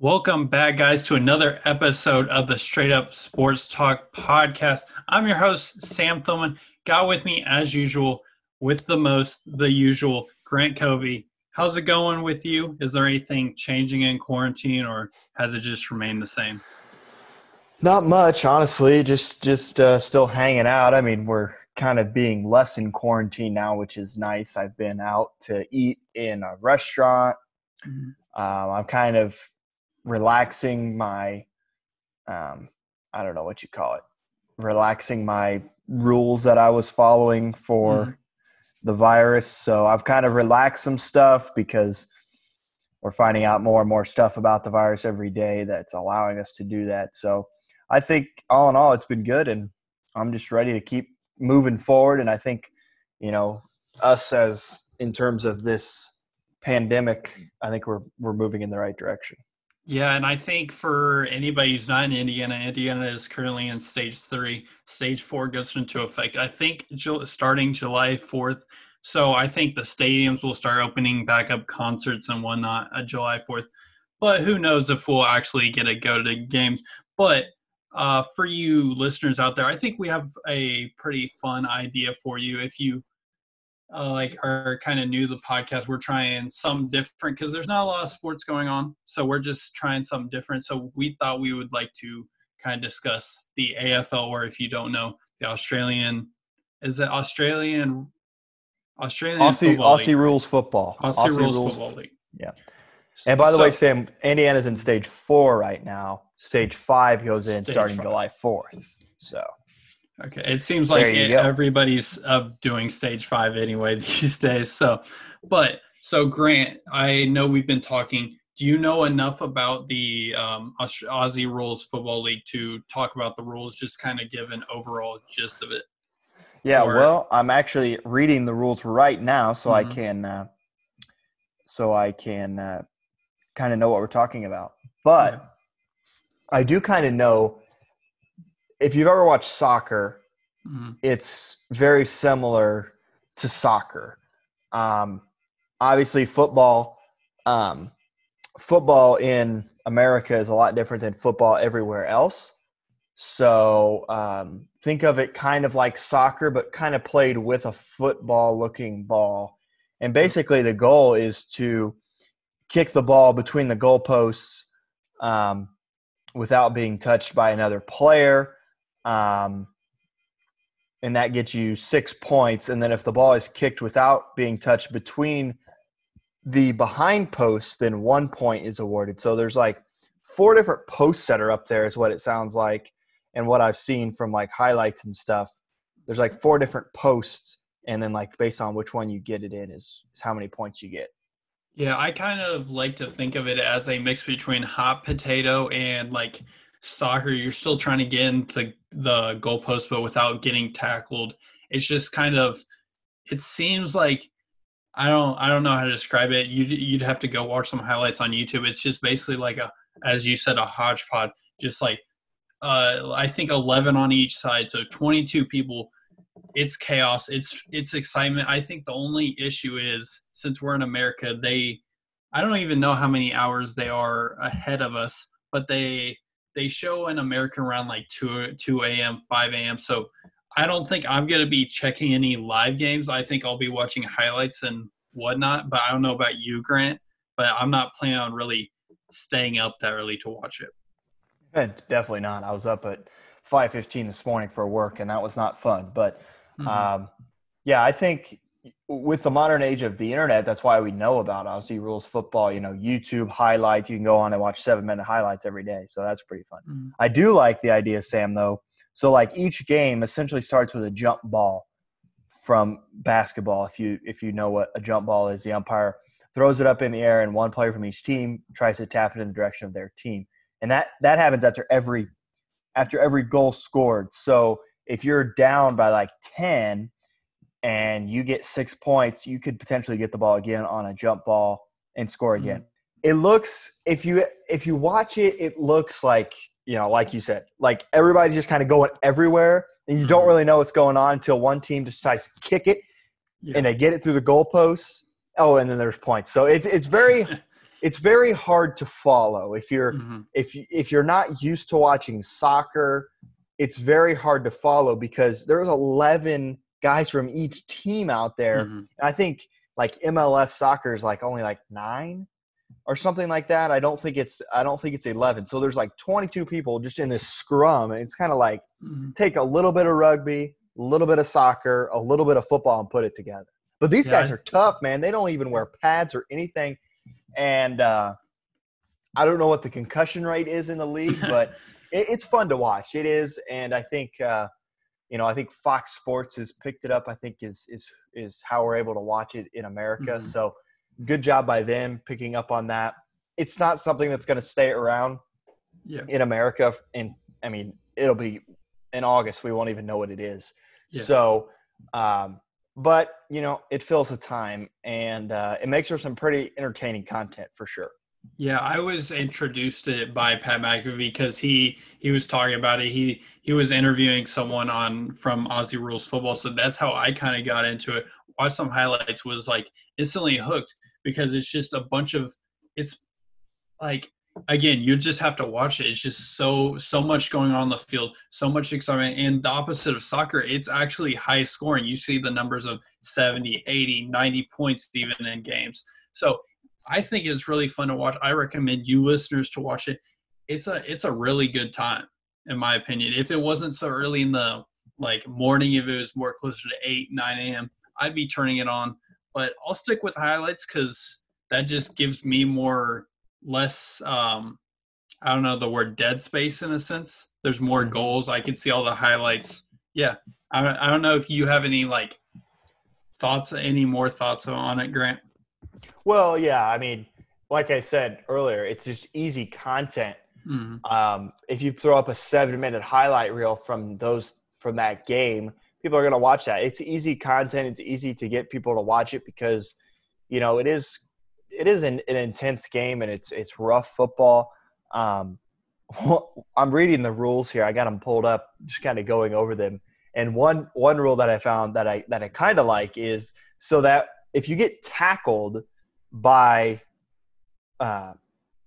Welcome back, guys, to another episode of the Straight Up Sports Talk podcast. I'm your host, Sam Thillman. Got with me, as usual, with the most, the usual, Grant Covey. How's it going with you? Is there anything changing in quarantine, or has it just remained the same? Not much, honestly. Just just uh, still hanging out. I mean, we're kind of being less in quarantine now, which is nice. I've been out to eat in a restaurant. Mm-hmm. Um, I'm kind of relaxing my um, I don't know what you call it, relaxing my rules that I was following for mm-hmm. the virus. So I've kind of relaxed some stuff because we're finding out more and more stuff about the virus every day that's allowing us to do that. So I think all in all, it's been good, and I'm just ready to keep moving forward. And I think, you know, us as in terms of this pandemic, I think we're we're moving in the right direction. Yeah, and I think for anybody who's not in Indiana, Indiana is currently in stage three. Stage four goes into effect, I think, starting July 4th. So I think the stadiums will start opening back up concerts and whatnot at July 4th. But who knows if we'll actually get to go to games. But uh, for you listeners out there, I think we have a pretty fun idea for you. If you uh, like are kind of new to the podcast, we're trying some different because there's not a lot of sports going on. So we're just trying something different. So we thought we would like to kind of discuss the AFL, or if you don't know, the Australian is it Australian Australian Aussie, Aussie rules football. Aussie, Aussie rules, rules, football league. Yeah. And by the so, way, Sam, Indiana's in stage four right now. Stage five goes in starting five. July fourth. So Okay, it seems like it, everybody's uh, doing stage five anyway these days. So, but so Grant, I know we've been talking. Do you know enough about the um, Aussie Rules Football League to talk about the rules? Just kind of give an overall gist of it. Yeah, or, well, I'm actually reading the rules right now, so mm-hmm. I can, uh, so I can uh, kind of know what we're talking about. But yeah. I do kind of know if you've ever watched soccer, mm-hmm. it's very similar to soccer. Um, obviously, football, um, football in America is a lot different than football everywhere else. So um, think of it kind of like soccer, but kind of played with a football-looking ball. And basically, the goal is to kick the ball between the goalposts um, without being touched by another player um, and that gets you six points. And then if the ball is kicked without being touched between the behind posts, then one point is awarded. So there's like four different posts that are up there, is what it sounds like, and what I've seen from like highlights and stuff. There's like four different posts, and then like based on which one you get it in is, is how many points you get. Yeah, I kind of like to think of it as a mix between hot potato and like soccer, you're still trying to get into the goalpost, but without getting tackled. It's just kind of, it seems like, I don't, I don't know how to describe it. You, you'd have to go watch some highlights on YouTube. It's just basically like a, as you said, a hodgepodge, just like, uh, I think 11 on each side. So 22 people. It's chaos. It's, it's excitement. I think the only issue is since we're in America, they, I don't even know how many hours they are ahead of us, but they they show in America around like 2 2 a.m., 5 a.m. So I don't think I'm going to be checking any live games. I think I'll be watching highlights and whatnot. But I don't know about you, Grant. But I'm not planning on really staying up that early to watch it. And definitely not. I was up at 5:15 this morning for work, and that was not fun. But mm-hmm. um, yeah, I think with the modern age of the internet, that's why we know about Aussie rules football. You know, YouTube highlights. You can go on and watch seven minute highlights every day. So that's pretty fun. Mm-hmm. I do like the idea, Sam, though. So like each game essentially starts with a jump ball from basketball. If you if you know what a jump ball is, the umpire throws it up in the air, and one player from each team tries to tap it in the direction of their team. And that that happens after every after every goal scored. So if you're down by like ten and you get six points, you could potentially get the ball again on a jump ball and score mm-hmm. again. Mm-hmm. It looks if you if you watch it, it looks like you know, like you said, like everybody's just kind of going everywhere, and you mm-hmm. don't really know what's going on until one team decides to kick it, yeah. and they get it through the goalposts. Oh, and then there's points. So it's it's very it's very hard to follow if you're mm-hmm. if you, if you're not used to watching soccer. It's very hard to follow because there's 11 guys from each team out there. Mm-hmm. I think like MLS soccer is like only like nine or something like that. I don't think it's I don't think it's 11. So there's like 22 people just in this scrum. And it's kind of like mm-hmm. take a little bit of rugby, a little bit of soccer, a little bit of football, and put it together. But these yeah. guys are tough, man. They don't even wear pads or anything. And uh, I don't know what the concussion rate is in the league, but it, it's fun to watch. It is, and I think uh, you know, I think Fox Sports has picked it up. I think is is is how we're able to watch it in America. Mm-hmm. So good job by them picking up on that. It's not something that's going to stay around yeah. in America. And I mean, it'll be in August. We won't even know what it is. Yeah. So, um, but you know, it fills the time and uh, it makes for some pretty entertaining content for sure. Yeah, I was introduced to it by Pat McAfee because he he was talking about it. He he was interviewing someone on from Aussie Rules Football, so that's how I kind of got into it. Watched some highlights, was like instantly hooked because it's just a bunch of it's like again you just have to watch it it's just so so much going on the field so much excitement and the opposite of soccer it's actually high scoring you see the numbers of 70 80 90 points even in games so i think it's really fun to watch i recommend you listeners to watch it it's a it's a really good time in my opinion if it wasn't so early in the like morning if it was more closer to 8 9 a.m i'd be turning it on but I'll stick with highlights because that just gives me more less um I don't know the word dead space in a sense. There's more mm-hmm. goals. I can see all the highlights. Yeah. I I don't know if you have any like thoughts any more thoughts on it, Grant? Well, yeah, I mean, like I said earlier, it's just easy content. Mm-hmm. Um, if you throw up a seven minute highlight reel from those from that game, people are going to watch that. It's easy content. It's easy to get people to watch it because, you know, it is it is an, an intense game and it's it's rough football. Um, I'm reading the rules here. I got them pulled up, just kind of going over them. And one one rule that I found that I that I kind of like is so that if you get tackled by uh,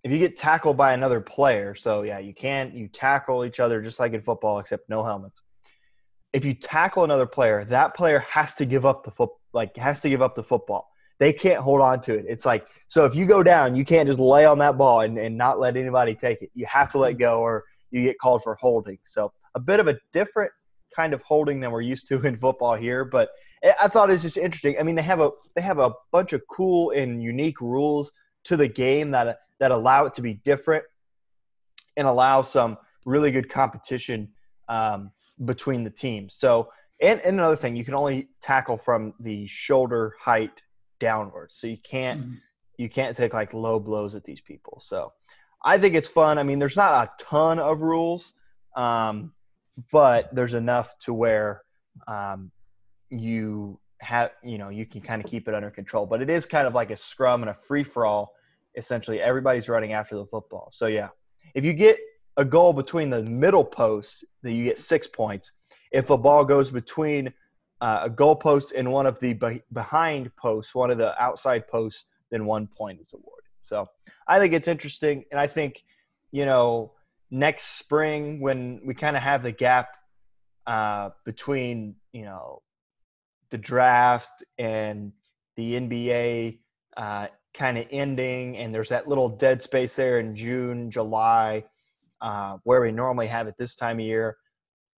if you get tackled by another player, so yeah, you can you tackle each other just like in football, except no helmets if you tackle another player, that player has to give up the foot like has to give up the football. They can't hold on to it. It's like so if you go down, you can't just lay on that ball and, and not let anybody take it. You have to let go or you get called for holding. So a bit of a different kind of holding than we're used to in football here, but I thought it was just interesting. I mean, they have a they have a bunch of cool and unique rules to the game that that allow it to be different and allow some really good competition um, between the teams. So, and, and another thing, you can only tackle from the shoulder height downwards. So you can't mm-hmm. you can't take like low blows at these people. So I think it's fun. I mean, there's not a ton of rules, um, but there's enough to where um, you have you know you can kind of keep it under control. But it is kind of like a scrum and a free for all. Essentially, everybody's running after the football. So yeah, if you get a goal between the middle posts, then you get six points. If a ball goes between uh, a goal post and one of the be- behind posts, one of the outside posts, then one point is awarded. So I think it's interesting, and I think you know next spring when we kind of have the gap uh, between you know the draft and the NBA uh, kind of ending, and there's that little dead space there in June, July uh, where we normally have it this time of year.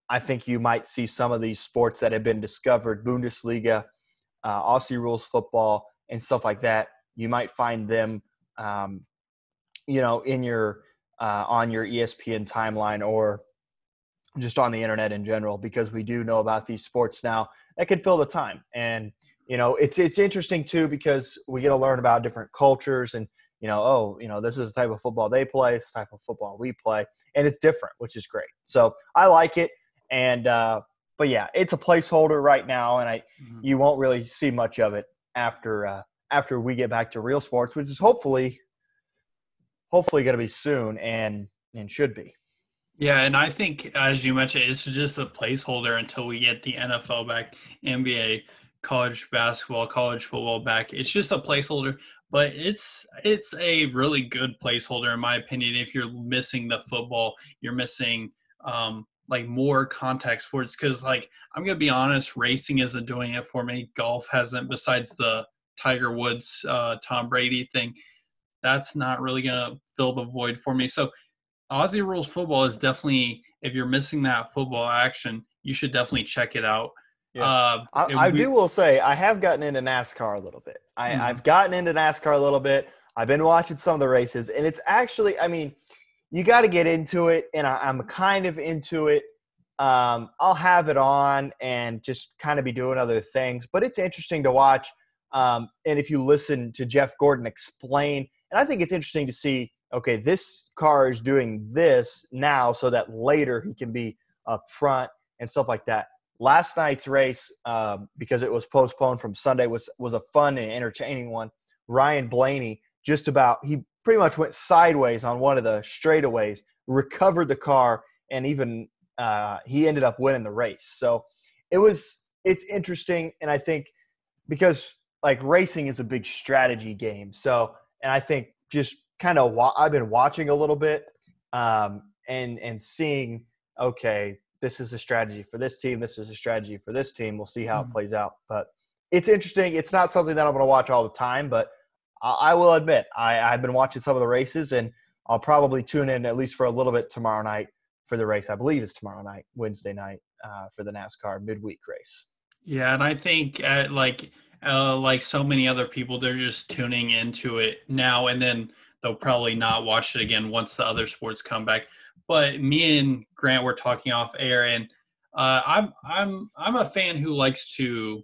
I think you might see some of these sports that have been discovered, Bundesliga, uh, Aussie rules football, and stuff like that. You might find them, um, you know, in your uh, on your ESPN timeline or just on the internet in general, because we do know about these sports now that could fill the time. And you know, it's it's interesting too because we get to learn about different cultures and you know, oh, you know, this is the type of football they play, this type of football we play, and it's different, which is great. So I like it, and uh, but yeah, it's a placeholder right now, and I mm-hmm. you won't really see much of it after uh, after we get back to real sports, which is hopefully hopefully going to be soon, and and should be. Yeah, and I think as you mentioned, it's just a placeholder until we get the NFL back, NBA, college basketball, college football back. It's just a placeholder but it's it's a really good placeholder in my opinion. If you're missing the football, you're missing um, like more contact sports because like I'm gonna be honest, racing isn't doing it for me. Golf hasn't, besides the Tiger Woods, uh, Tom Brady thing. That's not really gonna fill the void for me. So Aussie rules football is definitely if you're missing that football action, you should definitely check it out. Yeah. Uh, I, I we, do will say I have gotten into NASCAR a little bit. I, mm-hmm. I've gotten into NASCAR a little bit. I've been watching some of the races, and it's actually, I mean, you got to get into it, and I, am kind of into it. Um, I'll have it on and just kind of be doing other things, but it's interesting to watch. Um, and if you listen to Jeff Gordon explain, and I think it's interesting to see, okay, this car is doing this now so that later he can be up front and stuff like that. Last night's race, um, because it was postponed from Sunday, was was a fun and entertaining one. Ryan Blaney just about he pretty much went sideways on one of the straightaways, recovered the car, and even uh, he ended up winning the race. So it was it's interesting, and I think because like racing is a big strategy game. So and I think just kind of wa- I've been watching a little bit um, and and seeing okay this is a strategy for this team this is a strategy for this team we'll see how mm-hmm. it plays out but it's interesting it's not something that i'm going to watch all the time but I will admit, I, I've been watching some of the races, and I'll probably tune in at least for a little bit tomorrow night for the race. I believe it's tomorrow night, Wednesday night, uh, for the NASCAR midweek race. Yeah, and I think at like uh, like so many other people, they're just tuning into it now, and then they'll probably not watch it again once the other sports come back. But me and Grant were talking off air, and uh, I'm I'm I'm a fan who likes to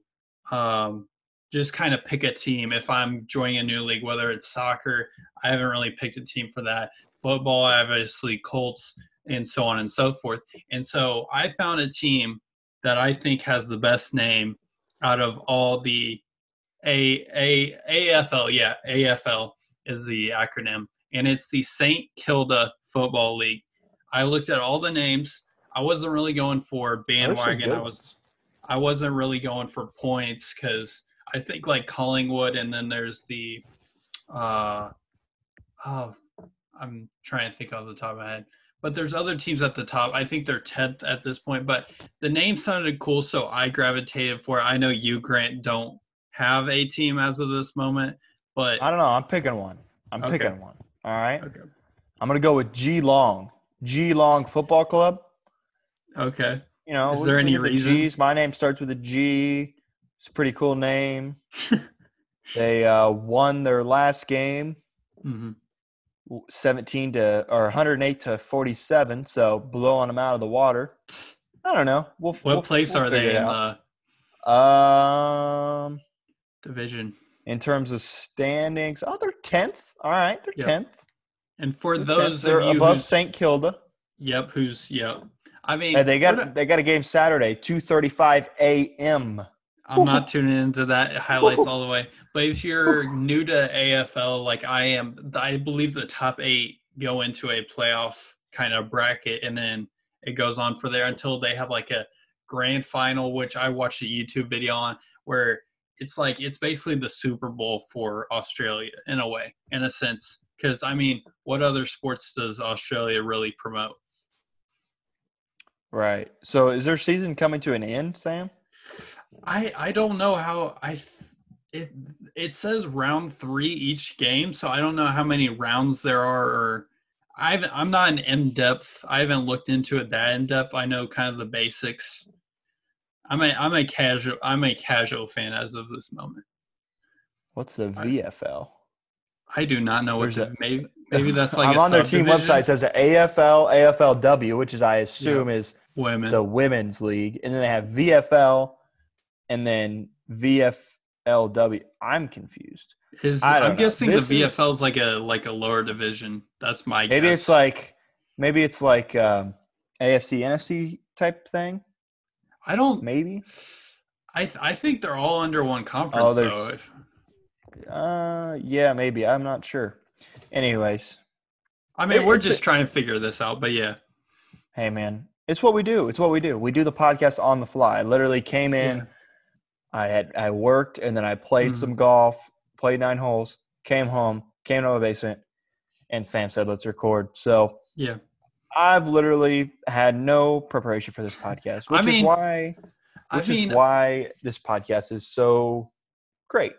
um, just kind of pick a team if I'm joining a new league, whether it's soccer. I haven't really picked a team for that. Football, obviously, Colts, and so on and so forth. And so I found a team that I think has the best name out of all the A A AFL. Yeah, AFL is the acronym, and it's the St. Kilda Football League. I looked at all the names. I wasn't really going for bandwagon. I was I wasn't really going for points because I think like Collingwood, and then there's the, uh, oh, I'm trying to think off the top of my head. But there's other teams at the top. I think they're tenth at this point. But the name sounded cool, so I gravitated for it. I know you, Grant, don't have a team as of this moment, but I don't know. I'm picking one. I'm okay. picking one. All right. Okay. I'm gonna go with Geelong. G Long Football Club. Okay. You know, is there any reason? G's. My name starts with a G. It's a pretty cool name. they uh, won their last game, mm-hmm. 17 to or 108 to 47. So blowing them out of the water. I don't know. We'll, what we'll, place we'll are they in the um, division? In terms of standings, oh, they're tenth. All right, they're tenth. Yep. And for they're those 10th. they're above St. Kilda. Yep. Who's yep. I mean, they got they got a game Saturday, two thirty five a.m. I'm not tuning into that highlights all the way. But if you're new to AFL, like I am, I believe the top eight go into a playoff kind of bracket, and then it goes on for there until they have like a grand final, which I watched a YouTube video on, where it's like it's basically the Super Bowl for Australia in a way, in a sense. Because I mean, what other sports does Australia really promote? Right. So, is their season coming to an end, Sam? I I don't know how I it it says round three each game, so I don't know how many rounds there are. Or I I'm not an in depth. I haven't looked into it that in depth. I know kind of the basics. I'm a I'm a casual I'm a casual fan as of this moment. What's the VFL? I, I do not know what the, maybe maybe that's like I'm on their team website. It says the AFL AFLW, which is I assume is women the women's league, and then they have VFL and then VFLW. I'm confused. Is I'm guessing this the VFL is like a like a lower division. That's my maybe guess. it's like maybe it's like um, AFC NFC type thing. I don't maybe. I th- I think they're all under one conference. Oh, there's, though. Uh, yeah, maybe. I'm not sure. Anyways, I mean, it, we're just trying to figure this out, but yeah. Hey, man, it's what we do. It's what we do. We do the podcast on the fly. I literally came in. Yeah I had I worked and then I played mm-hmm. some golf, played nine holes, came home, came to my basement, and Sam said, "Let's record." So yeah, I've literally had no preparation for this podcast, which I mean, is why, which I mean, is why this podcast is so great.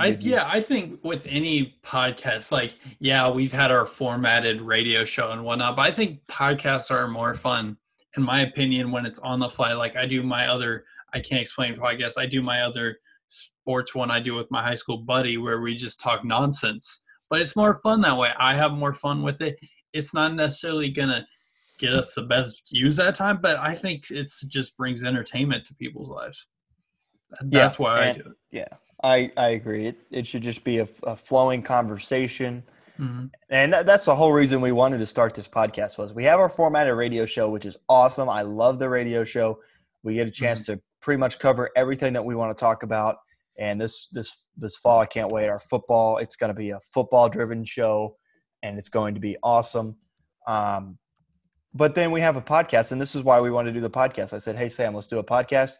I yeah, I think with any podcast, like yeah, we've had our formatted radio show and whatnot, but I think podcasts are more fun, in my opinion, when it's on the fly. Like I do my other, I can't explain podcast. I do my other sports one I do with my high school buddy where we just talk nonsense, but it's more fun that way. I have more fun with it. It's not necessarily gonna get us the best views that time, but I think it's just brings entertainment to people's lives. That's yeah, why I do it. Yeah. I, I agree. It, it should just be a, a flowing conversation. Mm-hmm. And that, that's the whole reason we wanted to start this podcast was we have our formatted radio show, which is awesome. I love the radio show. We get a chance mm-hmm. to pretty much cover everything that we want to talk about. And this this this fall, I can't wait. Our football, it's going to be a football driven show, and it's going to be awesome. Um, but then we have a podcast, and this is why we want to do the podcast. I said, "Hey Sam, let's do a podcast."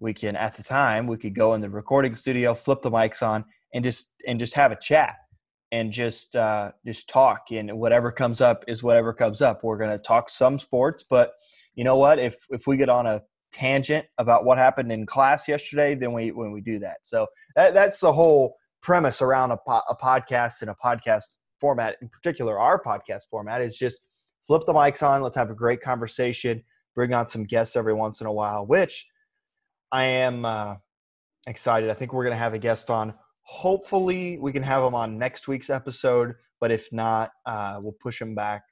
we can at the time we could go in the recording studio flip the mics on and just and just have a chat and just uh, just talk and whatever comes up is whatever comes up we're going to talk some sports but you know what if if we get on a tangent about what happened in class yesterday then we when we do that so that, that's the whole premise around a, po- a podcast and a podcast format in particular our podcast format is just flip the mics on let's have a great conversation bring on some guests every once in a while which I am uh, excited. I think we're going to have a guest on. Hopefully, we can have him on next week's episode. But if not, uh, we'll push him back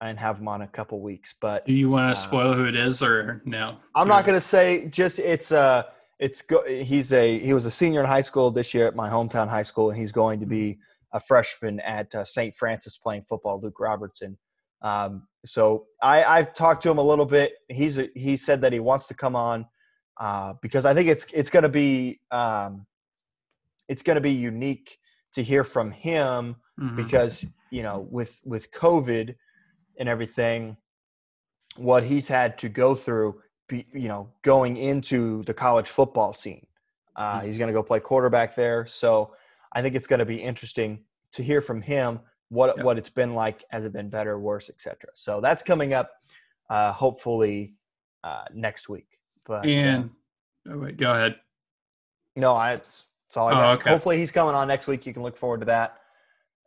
and have him on a couple weeks. But do you want to uh, spoil who it is, or no? I'm not going to say. Just it's uh it's go, he's a he was a senior in high school this year at my hometown high school, and he's going to be. A freshman at uh, St. Francis playing football. Luke Robertson. Um, so I, I've talked to him a little bit. He's a, he said that he wants to come on uh, because I think it's it's going to be um, it's going to be unique to hear from him mm-hmm. because you know with with COVID and everything, what he's had to go through, be, you know, going into the college football scene. Uh, mm-hmm. He's going to go play quarterback there, so I think it's going to be interesting to hear from him what what it's been like. Has it been better, worse, etc. So that's coming up, uh, hopefully uh, next week. But and uh, oh wait, go ahead. No, I. It's, it's all I got. Oh, okay. Hopefully, he's coming on next week. You can look forward to that,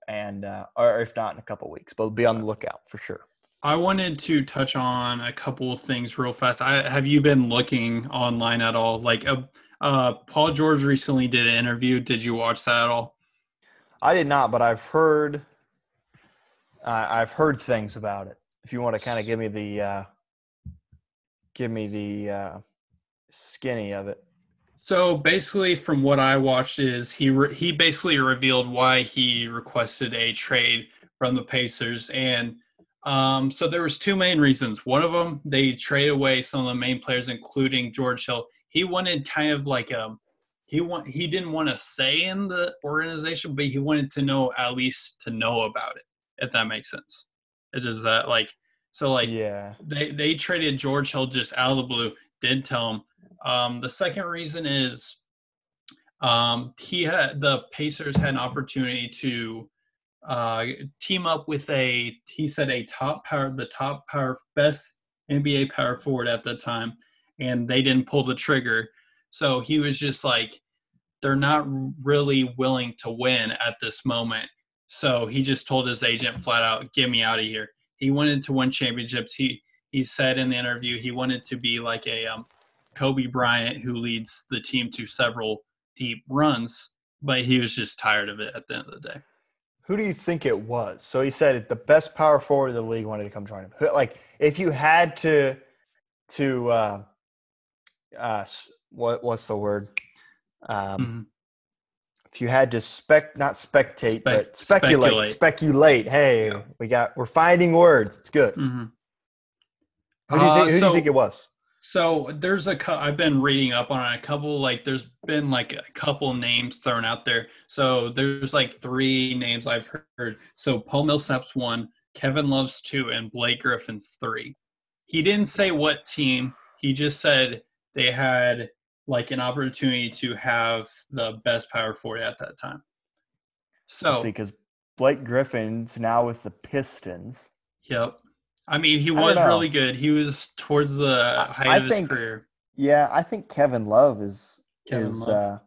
and uh, or if not, in a couple weeks. But be on the lookout for sure. I wanted to touch on a couple of things real fast. I, have you been looking online at all? Like, uh, uh, Paul George recently did an interview. Did you watch that at all? I did not, but I've heard. Uh, I've heard things about it. If you want to kind of give me the, uh, give me the uh, skinny of it. So basically, from what I watched, is he re- he basically revealed why he requested a trade from the Pacers, and um, so there was two main reasons. One of them, they trade away some of the main players, including George Hill. He wanted kind of like a um, he want he didn't want to say in the organization, but he wanted to know at least to know about it. If that makes sense, it is that like so like yeah they they traded George Hill just out of the blue. Did tell him um, the second reason is um, he had the Pacers had an opportunity to uh, team up with a he said a top power the top power best NBA power forward at the time, and they didn't pull the trigger. So he was just like, they're not really willing to win at this moment. So he just told his agent flat out, "Get me out of here." He wanted to win championships. He he said in the interview he wanted to be like a um, Kobe Bryant, who leads the team to several deep runs, but he was just tired of it at the end of the day. Who do you think it was? So he said the best power forward in the league wanted to come join him. Like, if you had to, to, uh, uh, what what's the word? Um, mm-hmm. If you had to spec, not spectate, Spe- but speculate, speculate, speculate. Hey, yeah. we got, we're finding words. It's good. Mm-hmm. Who, do you, think, uh, so, do you think it was? So there's a I've been reading up on a couple like there's been like a couple names thrown out there. So there's like three names I've heard. So Paul Millsap's one, Kevin Love's two, and Blake Griffin's three. He didn't say what team. He just said they had like an opportunity to have the best power forward at that time. So because Blake Griffin's now with the Pistons. Yep. I mean, he was really good. He was towards the height I of his career. Yeah, I think Kevin Love is Kevin is Love. Uh,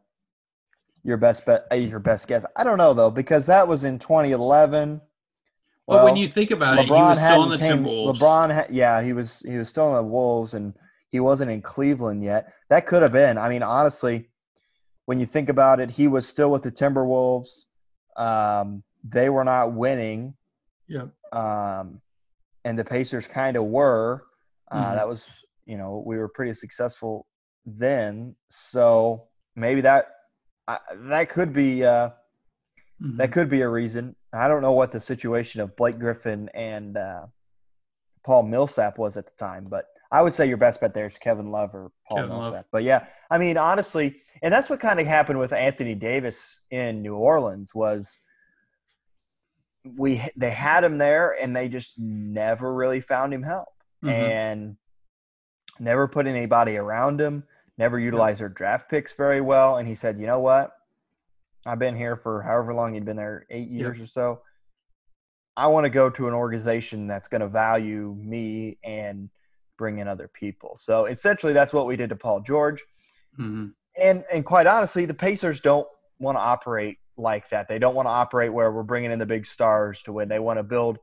your best bet. Uh, your best guess. I don't know though because that was in 2011. Well, but when you think about LeBron it, he was still in the came, Timberwolves. LeBron, had, yeah, he was he was still in the Wolves, and he wasn't in Cleveland yet. That could have been. I mean, honestly, when you think about it, he was still with the Timberwolves. Um, they were not winning. Yep. Um, and the Pacers kind of were. Uh, mm-hmm. That was, you know, we were pretty successful then. So maybe that uh, that could be uh, mm-hmm. that could be a reason. I don't know what the situation of Blake Griffin and uh, Paul Millsap was at the time, but I would say your best bet there is Kevin Love or Paul Kevin Millsap. Love. But yeah, I mean, honestly, and that's what kind of happened with Anthony Davis in New Orleans was we they had him there and they just never really found him help mm-hmm. and never put anybody around him never utilized their draft picks very well and he said you know what i've been here for however long he'd been there eight years yep. or so i want to go to an organization that's going to value me and bring in other people so essentially that's what we did to paul george mm-hmm. and and quite honestly the pacers don't want to operate like that. They don't want to operate where we're bringing in the big stars to win. They want to build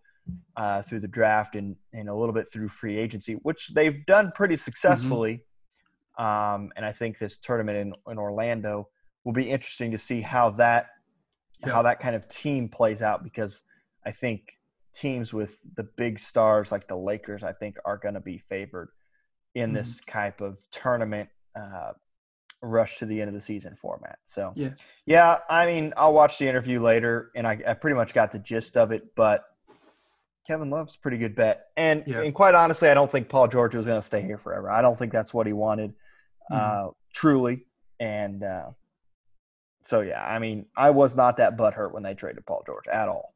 uh, through the draft and, and a little bit through free agency, which they've done pretty successfully. Mm-hmm. Um, and I think this tournament in, in Orlando will be interesting to see how that yeah. how that kind of team plays out because I think teams with the big stars like the Lakers, I think, are going to be favored in mm-hmm. this type of tournament uh, rush to the end of the season format. So yeah, yeah. I mean, I'll watch the interview later, and I, I pretty much got the gist of it. But Kevin Love's a pretty good bet, and yeah. and quite honestly, I don't think Paul George was going to stay here forever. I don't think that's what he wanted, mm-hmm. uh, truly. And uh, so yeah, I mean, I was not that butthurt when they traded Paul George at all.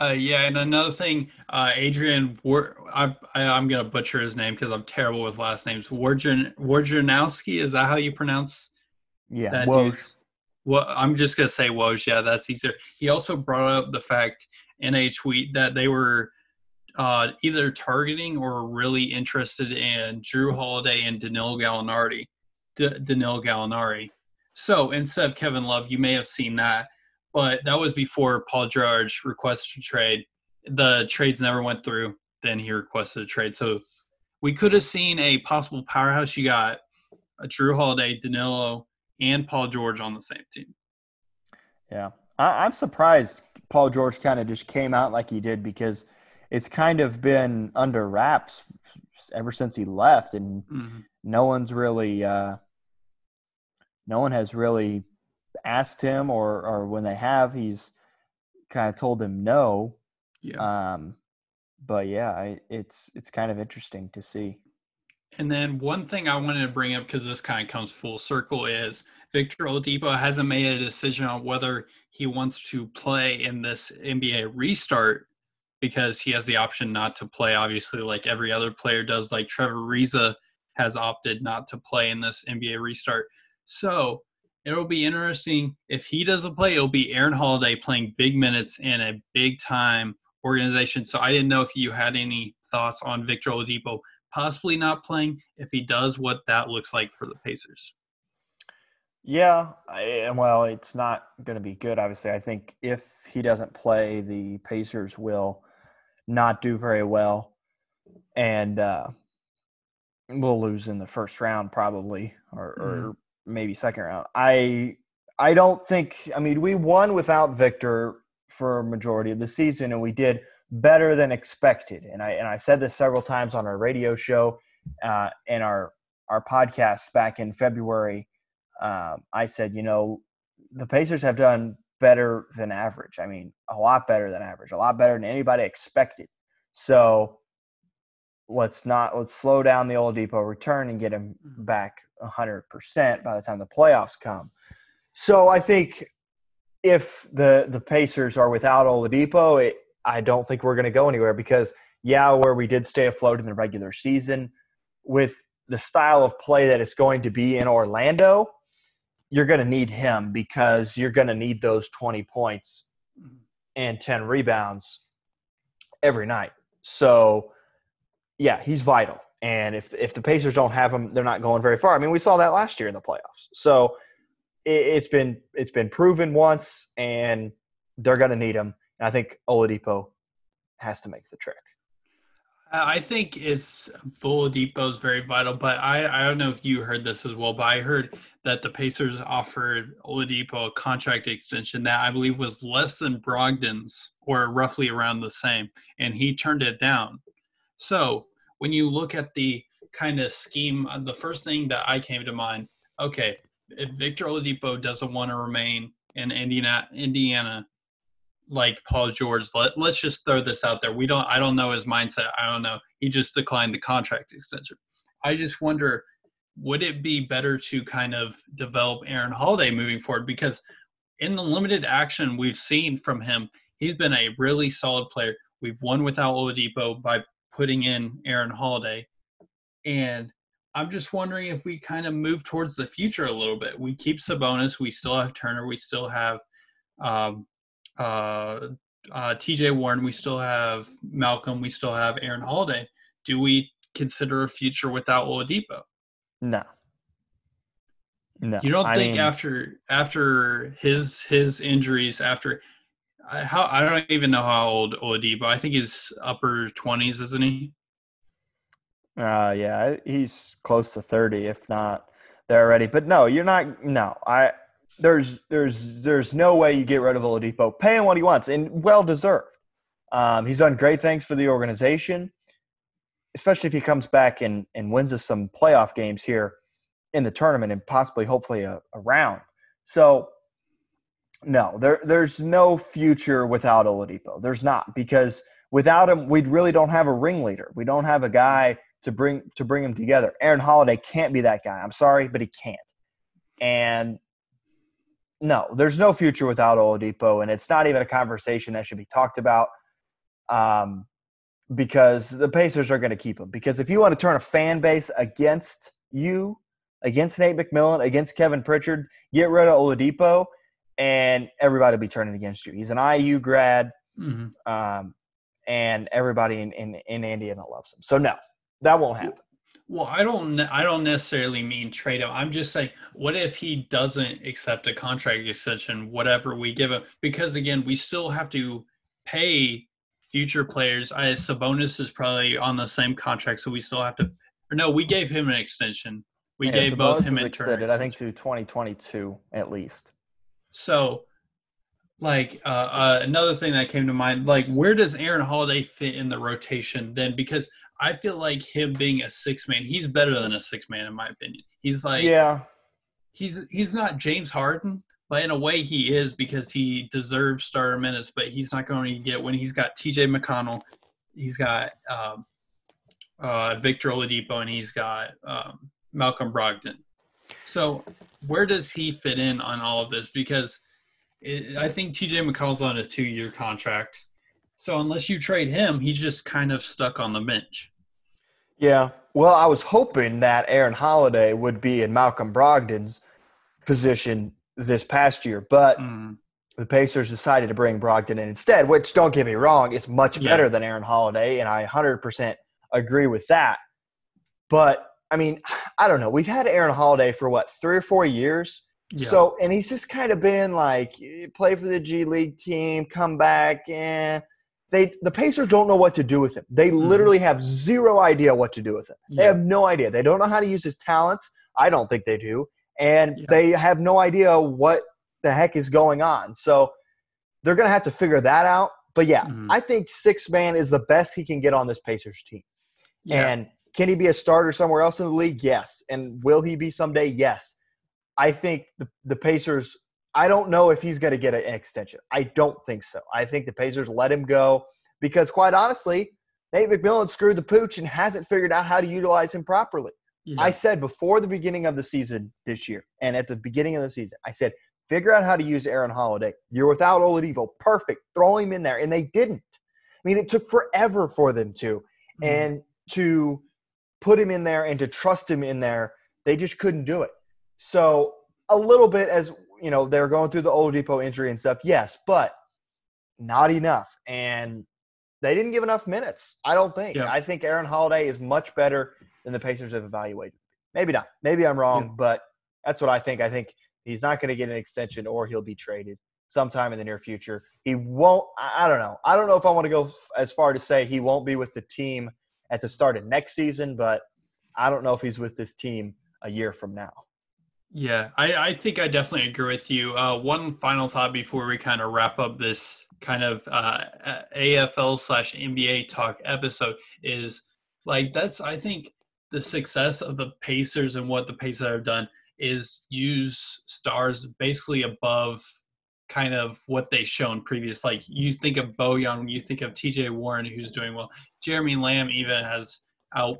Uh, yeah, and another thing, uh, Adrian, War- I, I, am gonna butcher his name because I'm terrible with last names. Warjanowski, is that how you pronounce? Yeah, Woj. Well, I'm just gonna say Woj. Yeah, that's easier. He also brought up the fact in a tweet that they were uh, either targeting or really interested in Jrue Holiday and Danilo Gallinari. D- Danilo Gallinari. So instead of Kevin Love, you may have seen that but that was before Paul George requested a trade. The trades never went through. Then he requested a trade. So we could have seen a possible powerhouse. You got a Jrue Holiday, Danilo, and Paul George on the same team. Yeah, I, am surprised Paul George kind of just came out like he did because it's kind of been under wraps ever since he left, and mm-hmm. no one's really, uh, no one has really asked him or or when they have, he's kind of told them no. Yeah. Um, but yeah, I, it's it's kind of interesting to see. And then one thing I wanted to bring up because this kind of comes full circle is Victor Oladipo hasn't made a decision on whether he wants to play in this NBA restart because he has the option not to play. Obviously, like every other player does, like Trevor Ariza has opted not to play in this NBA restart. So it'll be interesting if he doesn't play. It'll be Aaron Holiday playing big minutes in a big time organization. So I didn't know if you had any thoughts on Victor Oladipo possibly not playing. If he does, what that looks like for the Pacers. Yeah, I, well, it's not going to be good. Obviously, I think if he doesn't play, the Pacers will not do very well, and uh, we'll lose in the first round probably, or, mm. or maybe second round. I I don't think. I mean, we won without Victor for a majority of the season, and we did better than expected. And I and I said this several times on our radio show uh, and our our podcast back in February. Um, I said, you know, the Pacers have done better than average. I mean, a lot better than average, a lot better than anybody expected. So let's not let's slow down the Oladipo return and get him mm-hmm. back 100% by the time the playoffs come. So I think if the the Pacers are without Oladipo, it, I don't think we're going to go anywhere because yeah, where we did stay afloat in the regular season with the style of play that it's going to be in Orlando, you're going to need him because you're going to need those 20 points and 10 rebounds every night. So, yeah, he's vital. And if if the Pacers don't have him, they're not going very far. I mean, we saw that last year in the playoffs. So it, has been it's been proven once, and they're going to need him. And I think Oladipo has to make the trick. I think it's Oladipo is very vital, but I, I don't know if you heard this as well, but I heard that the Pacers offered Oladipo a contract extension that I believe was less than Brogdon's or roughly around the same, and he turned it down. So when you look at the kind of scheme, uh, the first thing that I came to mind, okay, if Victor Oladipo doesn't want to remain in Indiana, Indiana, like Paul George, let, let's just throw this out there. We don't, I don't know his mindset. I don't know. He just declined the contract extension. I just wonder, would it be better to kind of develop Aaron Holiday moving forward? Because in the limited action we've seen from him, he's been a really solid player. We've won without Oladipo by putting in Aaron Holiday. And I'm just wondering if we kind of move towards the future a little bit. We keep Sabonis, we still have Turner, we still have um, uh, uh, TJ Warren, we still have Malcolm, we still have Aaron Holiday. Do we consider a future without Oladipo? No. No. You don't I think mean, after after his his injuries after how I don't even know how old Oladipo. I think he's upper twenties, isn't he? Uh yeah, he's close to thirty, if not there already. But no, you're not. No, I there's there's there's no way you get rid of Oladipo. Pay him what he wants, and well deserved. Um, he's done great things for the organization, especially if he comes back and and wins us some playoff games here in the tournament and possibly hopefully a, a round. So no, there there's no future without Oladipo. There's not because without him, we really don't have a ringleader. We don't have a guy to bring to bring them together. Aaron Holiday can't be that guy. I'm sorry, but he can't. And no, there's no future without Oladipo, and it's not even a conversation that should be talked about. Um, because the Pacers are going to keep him. Because if you want to turn a fan base against you, against Nate McMillan, against Kevin Pritchard, get rid of Oladipo and everybody will be turning against you. He's an IU grad, mm-hmm. um, and everybody in, in, in Indiana loves him. So no, that won't happen. Well, I don't. I don't necessarily mean trade him. I'm just saying, what if he doesn't accept a contract extension, whatever we give him? Because again, we still have to pay future players. I Sabonis is probably on the same contract, so we still have to. No, we gave him an extension. We yeah, gave Sabonis both him and extended. I think to 2022 at least. So, like uh, uh, another thing that came to mind, like where does Aaron Holiday fit in the rotation then? Because I feel like him being a six man, he's better than a six man in my opinion. He's like yeah, he's he's not James Harden, but in a way he is because he deserves starter minutes. But he's not going to get when he's got T.J. McConnell, he's got um, uh, Victor Oladipo, and he's got um, Malcolm Brogdon. So where does he fit in on all of this? Because it, I think TJ McCall's on a two year contract. So unless you trade him, he's just kind of stuck on the bench. Yeah. Well, I was hoping that Aaron Holiday would be in Malcolm Brogdon's position this past year, but mm. the Pacers decided to bring Brogdon in instead, which don't get me wrong, is much better yeah. than Aaron Holiday, and I 100% agree with that. But I mean, I don't know. We've had Aaron Holiday for what three or four years. Yeah. So, and he's just kind of been like, play for the G League team, come back, and they the Pacers don't know what to do with him. They mm-hmm. literally have zero idea what to do with him. Yeah. They have no idea. They don't know how to use his talents. I don't think they do, and yeah. they have no idea what the heck is going on. So, they're going to have to figure that out. But yeah, mm-hmm. I think six man is the best he can get on this Pacers team. And can he be a starter somewhere else in the league? Yes. And will he be someday? Yes. I think the, the Pacers, I don't know if he's going to get an extension. I don't think so. I think the Pacers let him go because, quite honestly, Nate McMillan screwed the pooch and hasn't figured out how to utilize him properly. I said before the beginning of the season this year and at the beginning of the season, I said, figure out how to use Aaron Holiday. You're without Oladipo. Perfect. Throw him in there. And they didn't. I mean, it took forever for them to. Mm-hmm. And to put him in there and to trust him in there, they just couldn't do it. So a little bit as you know they're going through the Oladipo injury and stuff, yes, but not enough. And they didn't give enough minutes. I don't think. Yeah. I think Aaron Holiday is much better than the Pacers have evaluated. Maybe not. Maybe I'm wrong, yeah. but that's what I think. I think he's not going to get an extension or he'll be traded sometime in the near future. He won't. I don't know. I don't know if I want to go as far to say he won't be with the team at the start of next season, but I don't know if he's with this team a year from now. Yeah, I, I think I definitely agree with you. Uh, one final thought before we kind of wrap up this kind of uh, AFL slash NBA talk episode is like that's I think the success of the Pacers and what the Pacers have done is use stars basically above kind of what they've shown previous. Like you think of Bojan, you think of TJ Warren who's doing well. Jeremy Lamb even has out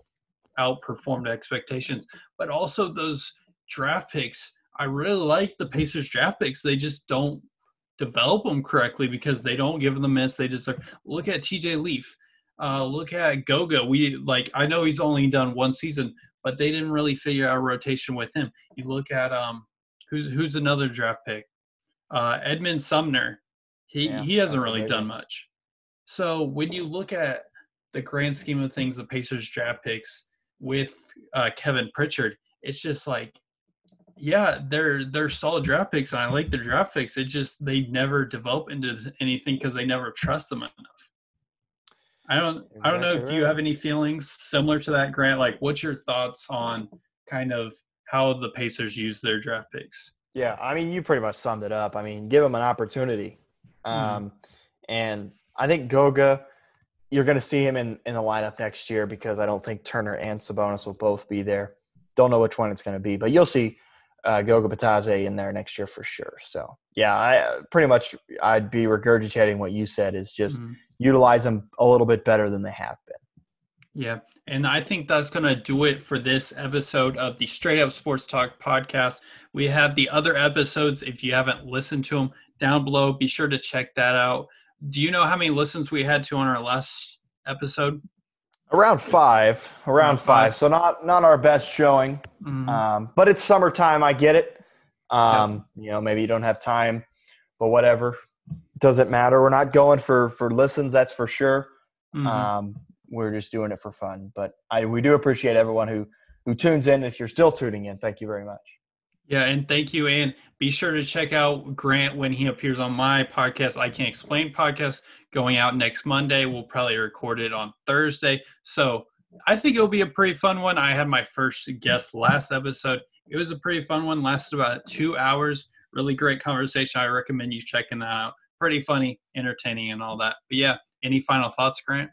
outperformed expectations. But also those draft picks, I really like the Pacers draft picks. They just don't develop them correctly because they don't give them the minutes they deserve. Look at TJ Leaf. Uh, look at Goga. We like I know he's only done one season, but they didn't really figure out rotation with him. You look at um who's who's another draft pick? Uh Edmond Sumner. He yeah, he hasn't really done much. So when you look at the grand scheme of things, the Pacers draft picks with uh, Kevin Pritchard, it's just like yeah, they're they're solid draft picks, and I like their draft picks. It just they never develop into anything because they never trust them enough. I don't exactly I don't know if right. you have any feelings similar to that, Grant. Like, what's your thoughts on kind of how the Pacers use their draft picks? Yeah, I mean, you pretty much summed it up. I mean, give them an opportunity, mm-hmm. um, mm-hmm. and I think Goga, you're going to see him in in the lineup next year because I don't think Turner and Sabonis will both be there. Don't know which one it's going to be, but you'll see uh, Goga Bitadze in there next year for sure. So yeah, I pretty much I'd be regurgitating what you said is just mm-hmm. utilize them a little bit better than they have been. Yeah, and I think that's going to do it for this episode of the Straight Up Sports Talk podcast. We have the other episodes. If you haven't listened to them down below, be sure to check that out. Do you know how many listens we had to on our last episode? Around five, around five. five. So not not our best showing, mm-hmm. um, but it's summertime. I get it. Um, You know, maybe you don't have time, but whatever. Doesn't matter. We're not going for for listens. That's for sure. Mm-hmm. Um, we're just doing it for fun. But I we do appreciate everyone who who tunes in. If you're still tuning in, thank you very much. Yeah, and thank you. And be sure to check out Grant when he appears on my podcast, I Can't Explain podcast, going out next Monday. We'll probably record it on Thursday. So I think it'll be a pretty fun one. I had my first guest last episode. It was a pretty fun one, lasted about two hours. Really great conversation. I recommend you checking that out. Pretty funny, entertaining, and all that. But yeah, any final thoughts, Grant?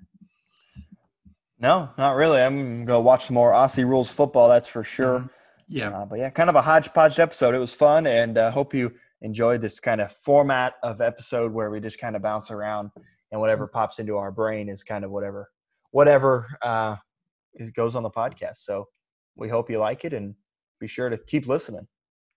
No, not really. I'm gonna watch some more Aussie rules football. That's for sure. Mm-hmm. Yeah. Uh, but yeah, kind of a hodgepodge episode. It was fun, and uh, hope you enjoyed this kind of format of episode where we just kind of bounce around and whatever pops into our brain is kind of whatever whatever uh, goes on the podcast. So we hope you like it, and be sure to keep listening.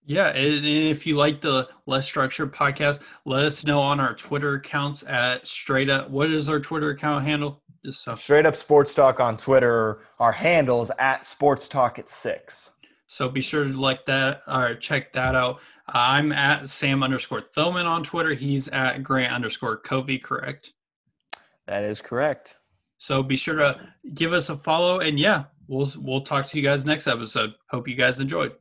Yeah, and if you like the less structured podcast, let us know on our Twitter accounts at straight up. What is our Twitter account handle? Just straight up sports talk on Twitter. Our handle is at sports talk at six. So be sure to like that or check that out. I'm at Sam underscore Thilman on Twitter. He's at Grant underscore Covey, correct? That is correct. So be sure to give us a follow and yeah, we'll we'll talk to you guys next episode. Hope you guys enjoyed.